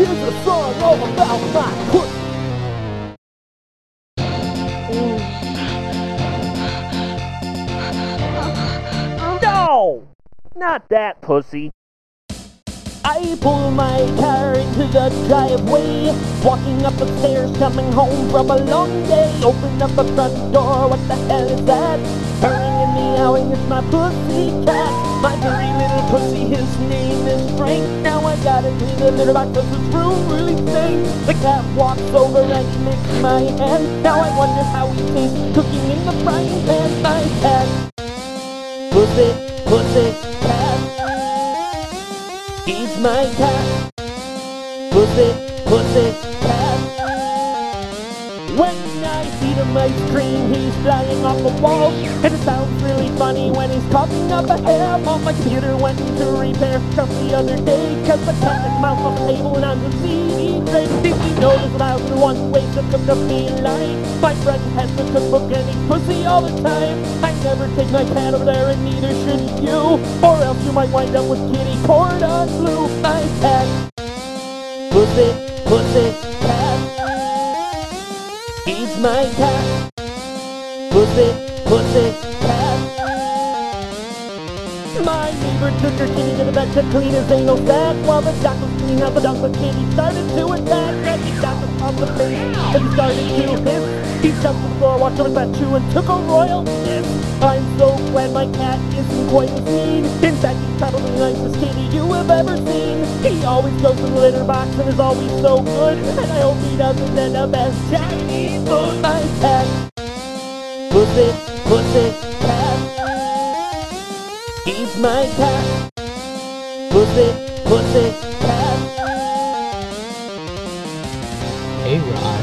Here's a song all about my pussy. No! Not that pussy. I pull my car into the driveway, walking up the stairs, coming home from a long day. Open up the front door, what the hell is that? Purring and meowing, it's my pussy cat. My dirty little pussy, the litter box cause this room really stinks. The cat walks over and licks my hand. Now I wonder how he tastes cooking in the frying pan. My cat. Pussy, pussy, cat. He's my cat. Pussy, pussy, cat. When I feed him ice cream, he's flying off the walls. And it sounds really funny when he's coughing up a hair. On my computer went into repair just the other day. Cause the cat is mouse off the table and I'm the CD tray. Did you know there's a thousand one ways to cook a feline? My friend has the cookbook and he's pussy all the time. I never take my cat over there and neither should you. Or else you might wind up with kitty cordon bleu. My cat. Pussy, pussy, cat. My cat. Pussy, pussy, cat. My neighbor took her kitty to the vet to clean his anal sac While the doc was cleaning out the dog, the kitty started to attack got him on the face and started to hiss He jumped the floor, over to that chew and took a royal piss I'm so glad my cat isn't quite as mean In fact, he's probably the nicest kitty you have ever seen? He always goes to the litter box and is always so good. And I hope he doesn't end up as Chinese food. My cat Pussy, pussy, cat He's my cat. Pussy, pussy, cat. Hey Ron,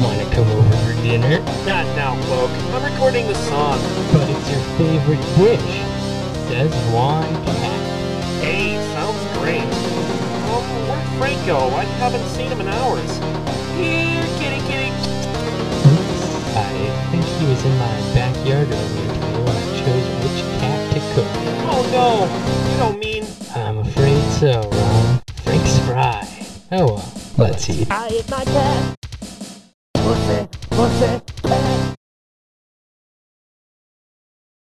wanna come over for dinner? Not now, Cloak. I'm recording the song. But it's your favorite dish. Szechuan cat. Hey, sounds great. Um, where'd Frank go? I haven't seen him in hours. Here, kitty, kitty. I think he was in my backyard earlier today when I chose which cat to cook. Oh no, you don't mean. I'm afraid so, Ron. Frank's fry. Oh well, let's eat. I ate my cat. Cat.